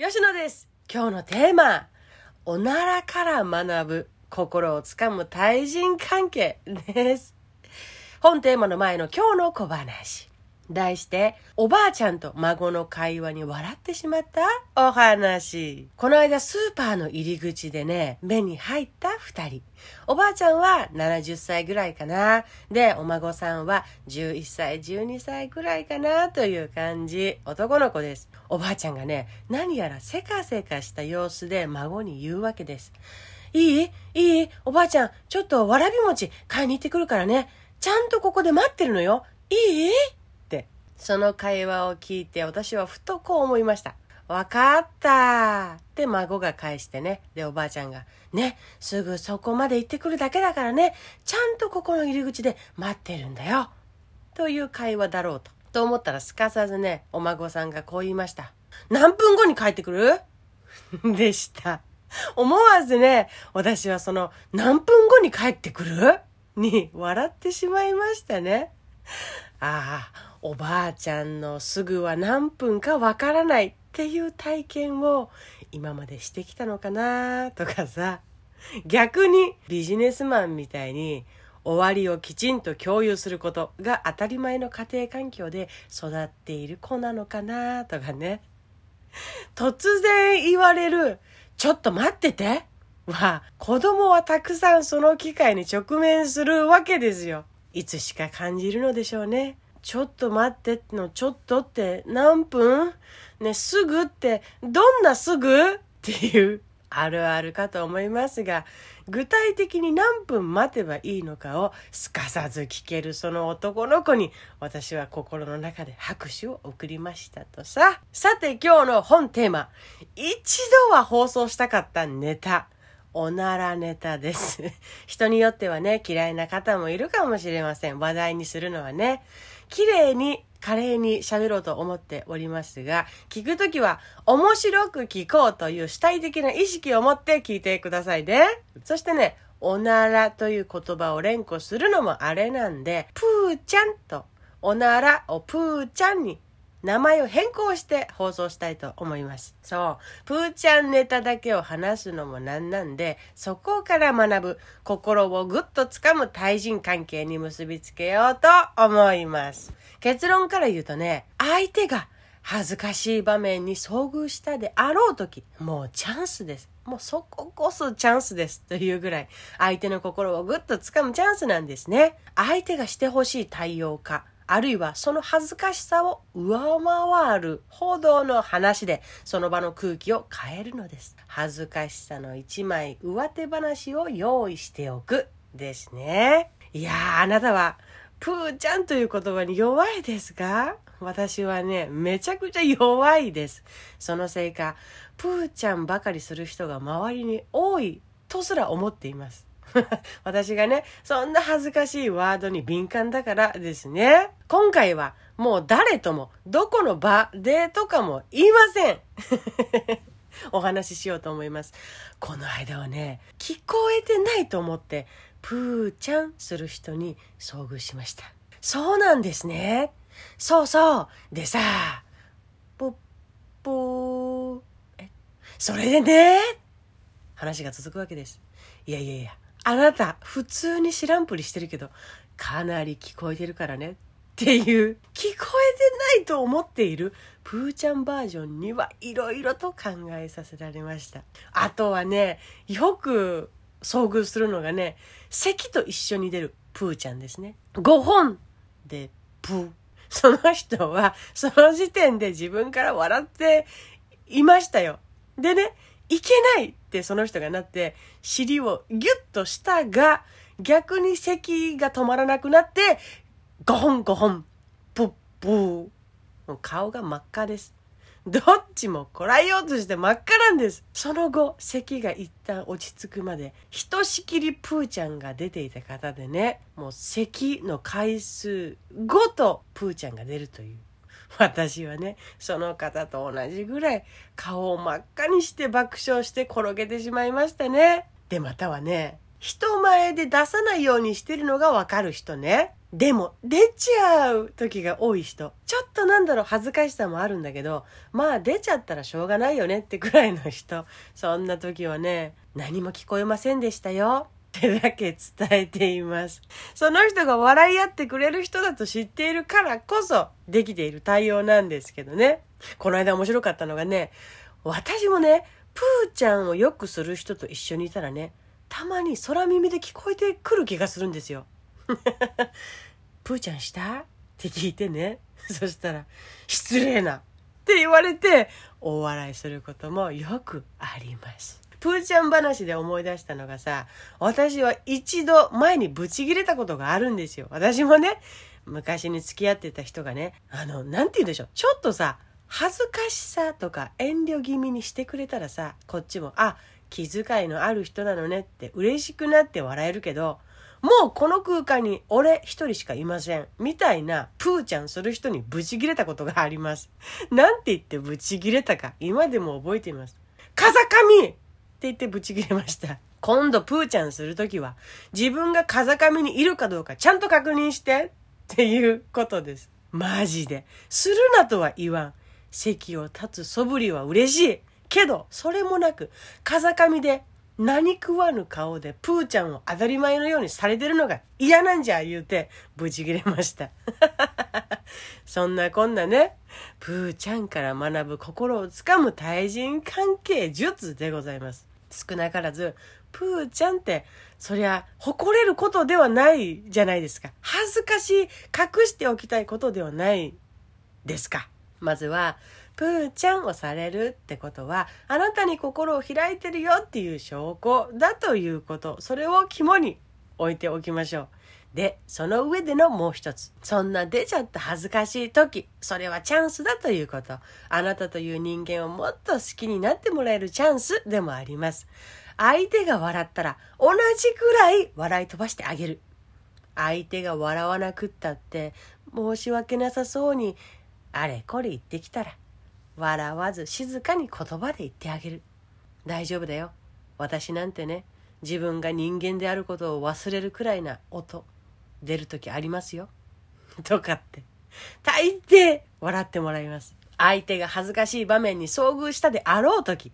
吉野です。今日のテーマ、おならから学ぶ心をつかむ対人関係です。本テーマの前の今日の小話。題して、おばあちゃんと孫の会話に笑ってしまったお話。この間スーパーの入り口でね、目に入った二人。おばあちゃんは70歳ぐらいかな。で、お孫さんは11歳、12歳ぐらいかなという感じ。男の子です。おばあちゃんがね、何やらせかせかした様子で孫に言うわけです。いい？いい？おばあちゃん、ちょっとわらび餅買いに行ってくるからね。ちゃんとここで待ってるのよ。いい？その会話を聞いて私はふとこう思いました。わかったって孫が返してね。で、おばあちゃんが、ね、すぐそこまで行ってくるだけだからね、ちゃんとここの入り口で待ってるんだよ。という会話だろうと。と思ったらすかさずね、お孫さんがこう言いました。何分後に帰ってくる？でした。思わずね、私はその何分後に帰ってくる？に笑ってしまいましたね。ああ、おばあちゃんのすぐは何分かわからないっていう体験を今までしてきたのかなとかさ、逆にビジネスマンみたいに終わりをきちんと共有することが当たり前の家庭環境で育っている子なのかなとかね。突然言われる、ちょっと待ってては、子供はたくさんその機会に直面するわけですよ。いつしか感じるのでしょうね。ちょっと待ってのちょっとって何分ね、すぐってどんなすぐ？っていうあるあるかと思いますが、具体的に何分待てばいいのかをすかさず聞けるその男の子に私は心の中で拍手を送りましたとさ。さて今日の本テーマ、一度は放送したかったネタ。おならネタです。人によってはね、嫌いな方もいるかもしれません。話題にするのはね。綺麗に、華麗に喋ろうと思っておりますが、聞くときは面白く聞こうという主体的な意識を持って聞いてくださいね。そしてね、おならという言葉を連呼するのもあれなんで、プーちゃんとおならをプーちゃんに名前を変更して放送したいと思います。そう。プーちゃんネタだけを話すのもなんなんで、そこから学ぶ、心をぐっとつかむ対人関係に結びつけようと思います。結論から言うとね、相手が恥ずかしい場面に遭遇したであろう時、もうチャンスです。もうそここそチャンスです。というぐらい、相手の心をぐっとつかむチャンスなんですね。相手がしてほしい対応か、あるいはその恥ずかしさを上回る報道の話でその場の空気を変えるのです。恥ずかしさの一枚上手話を用意しておくですね。いやー、あなたはプーちゃんという言葉に弱いですか私はね、めちゃくちゃ弱いです。そのせいか、プーちゃんばかりする人が周りに多いとすら思っています。私がね、そんな恥ずかしいワードに敏感だからですね。今回はもう誰とも、どこの場でとかも言いません。お話ししようと思います。この間はね、聞こえてないと思って、プーちゃんする人に遭遇しました。そうなんですね。そうそう。でさ、ぽっぽー。え、それでね、話が続くわけです。いやいやいや、あなた、普通に知らんぷりしてるけど、かなり聞こえてるからね。っていう、聞こえてないと思っているプーちゃんバージョンにはいろいろと考えさせられました。あとはね、よく遭遇するのがね、咳と一緒に出るプーちゃんですね。5本でプー。その人は、その時点で自分から笑っていましたよ。でね、いけないってその人がなって、尻をギュッとしたが、逆に咳が止まらなくなって、ゴホンゴホン、プップー。もう顔が真っ赤です。どっちもこらえようとして真っ赤なんです。その後、咳が一旦落ち着くまで、ひとしきりプーちゃんが出ていた方でね、もう咳の回数ごとプーちゃんが出るという。私はね、その方と同じぐらい顔を真っ赤にして爆笑して転げてしまいましたね。で、またはね、人前で出さないようにしてるのがわかる人ね。でも出ちゃう時が多い人。ちょっとなんだろう恥ずかしさもあるんだけど、まあ出ちゃったらしょうがないよねってくらいの人。そんな時はね、何も聞こえませんでしたよ。ってだけ伝えています。その人が笑い合ってくれる人だと知っているからこそできている対応なんですけどね。この間面白かったのがね、私もね、プーちゃんをよくする人と一緒にいたらね、たまに空耳で聞こえてくる気がするんですよ。プーちゃんした？って聞いてね。そしたら、失礼なって言われて、大笑いすることもよくあります。プーちゃん話で思い出したのがさ、私は一度前にブチギレたことがあるんですよ。私もね、昔に付き合ってた人がね、あの、なんて言うんでしょう。ちょっとさ、恥ずかしさとか遠慮気味にしてくれたらさ、こっちも、あ、気遣いのある人なのねって嬉しくなって笑えるけど、もうこの空間に俺一人しかいません。みたいなプーちゃんする人にブチギレたことがあります。なんて言ってブチギレたか今でも覚えています。風上って言ってブチギレました。今度プーちゃんするときは自分が風上にいるかどうかちゃんと確認してっていうことです。マジで。するなとは言わん。席を立つ素振りは嬉しい。けど、それもなく、風上で何食わぬ顔でプーちゃんを当たり前のようにされてるのが嫌なんじゃ言うてブチ切れました。そんなこんなね、プーちゃんから学ぶ心をつかむ対人関係術でございます。少なからず、プーちゃんって、そりゃ、誇れることではないじゃないですか。恥ずかしい、隠しておきたいことではないですか。まずは、プーちゃんをされるってことは、あなたに心を開いてるよっていう証拠だということ、それを肝に置いておきましょう。で、その上でのもう一つ。そんな出ちゃった恥ずかしい時、それはチャンスだということ。あなたという人間をもっと好きになってもらえるチャンスでもあります。相手が笑ったら同じくらい笑い飛ばしてあげる。相手が笑わなくったって申し訳なさそうにあれこれ言ってきたら、笑わず静かに言葉で言ってあげる。大丈夫だよ。私なんてね、自分が人間であることを忘れるくらいな音、出る時ありますよ。とかって。大抵笑ってもらいます。相手が恥ずかしい場面に遭遇したであろう時、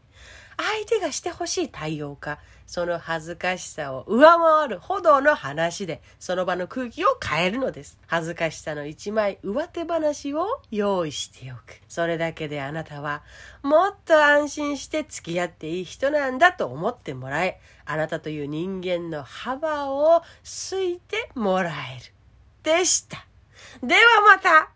相手がしてほしい対応か、その恥ずかしさを上回るほどの話で、その場の空気を変えるのです。恥ずかしさの一枚上手話を用意しておく。それだけであなたは、もっと安心して付き合っていい人なんだと思ってもらえ、あなたという人間の幅をすいてもらえる。でした。ではまた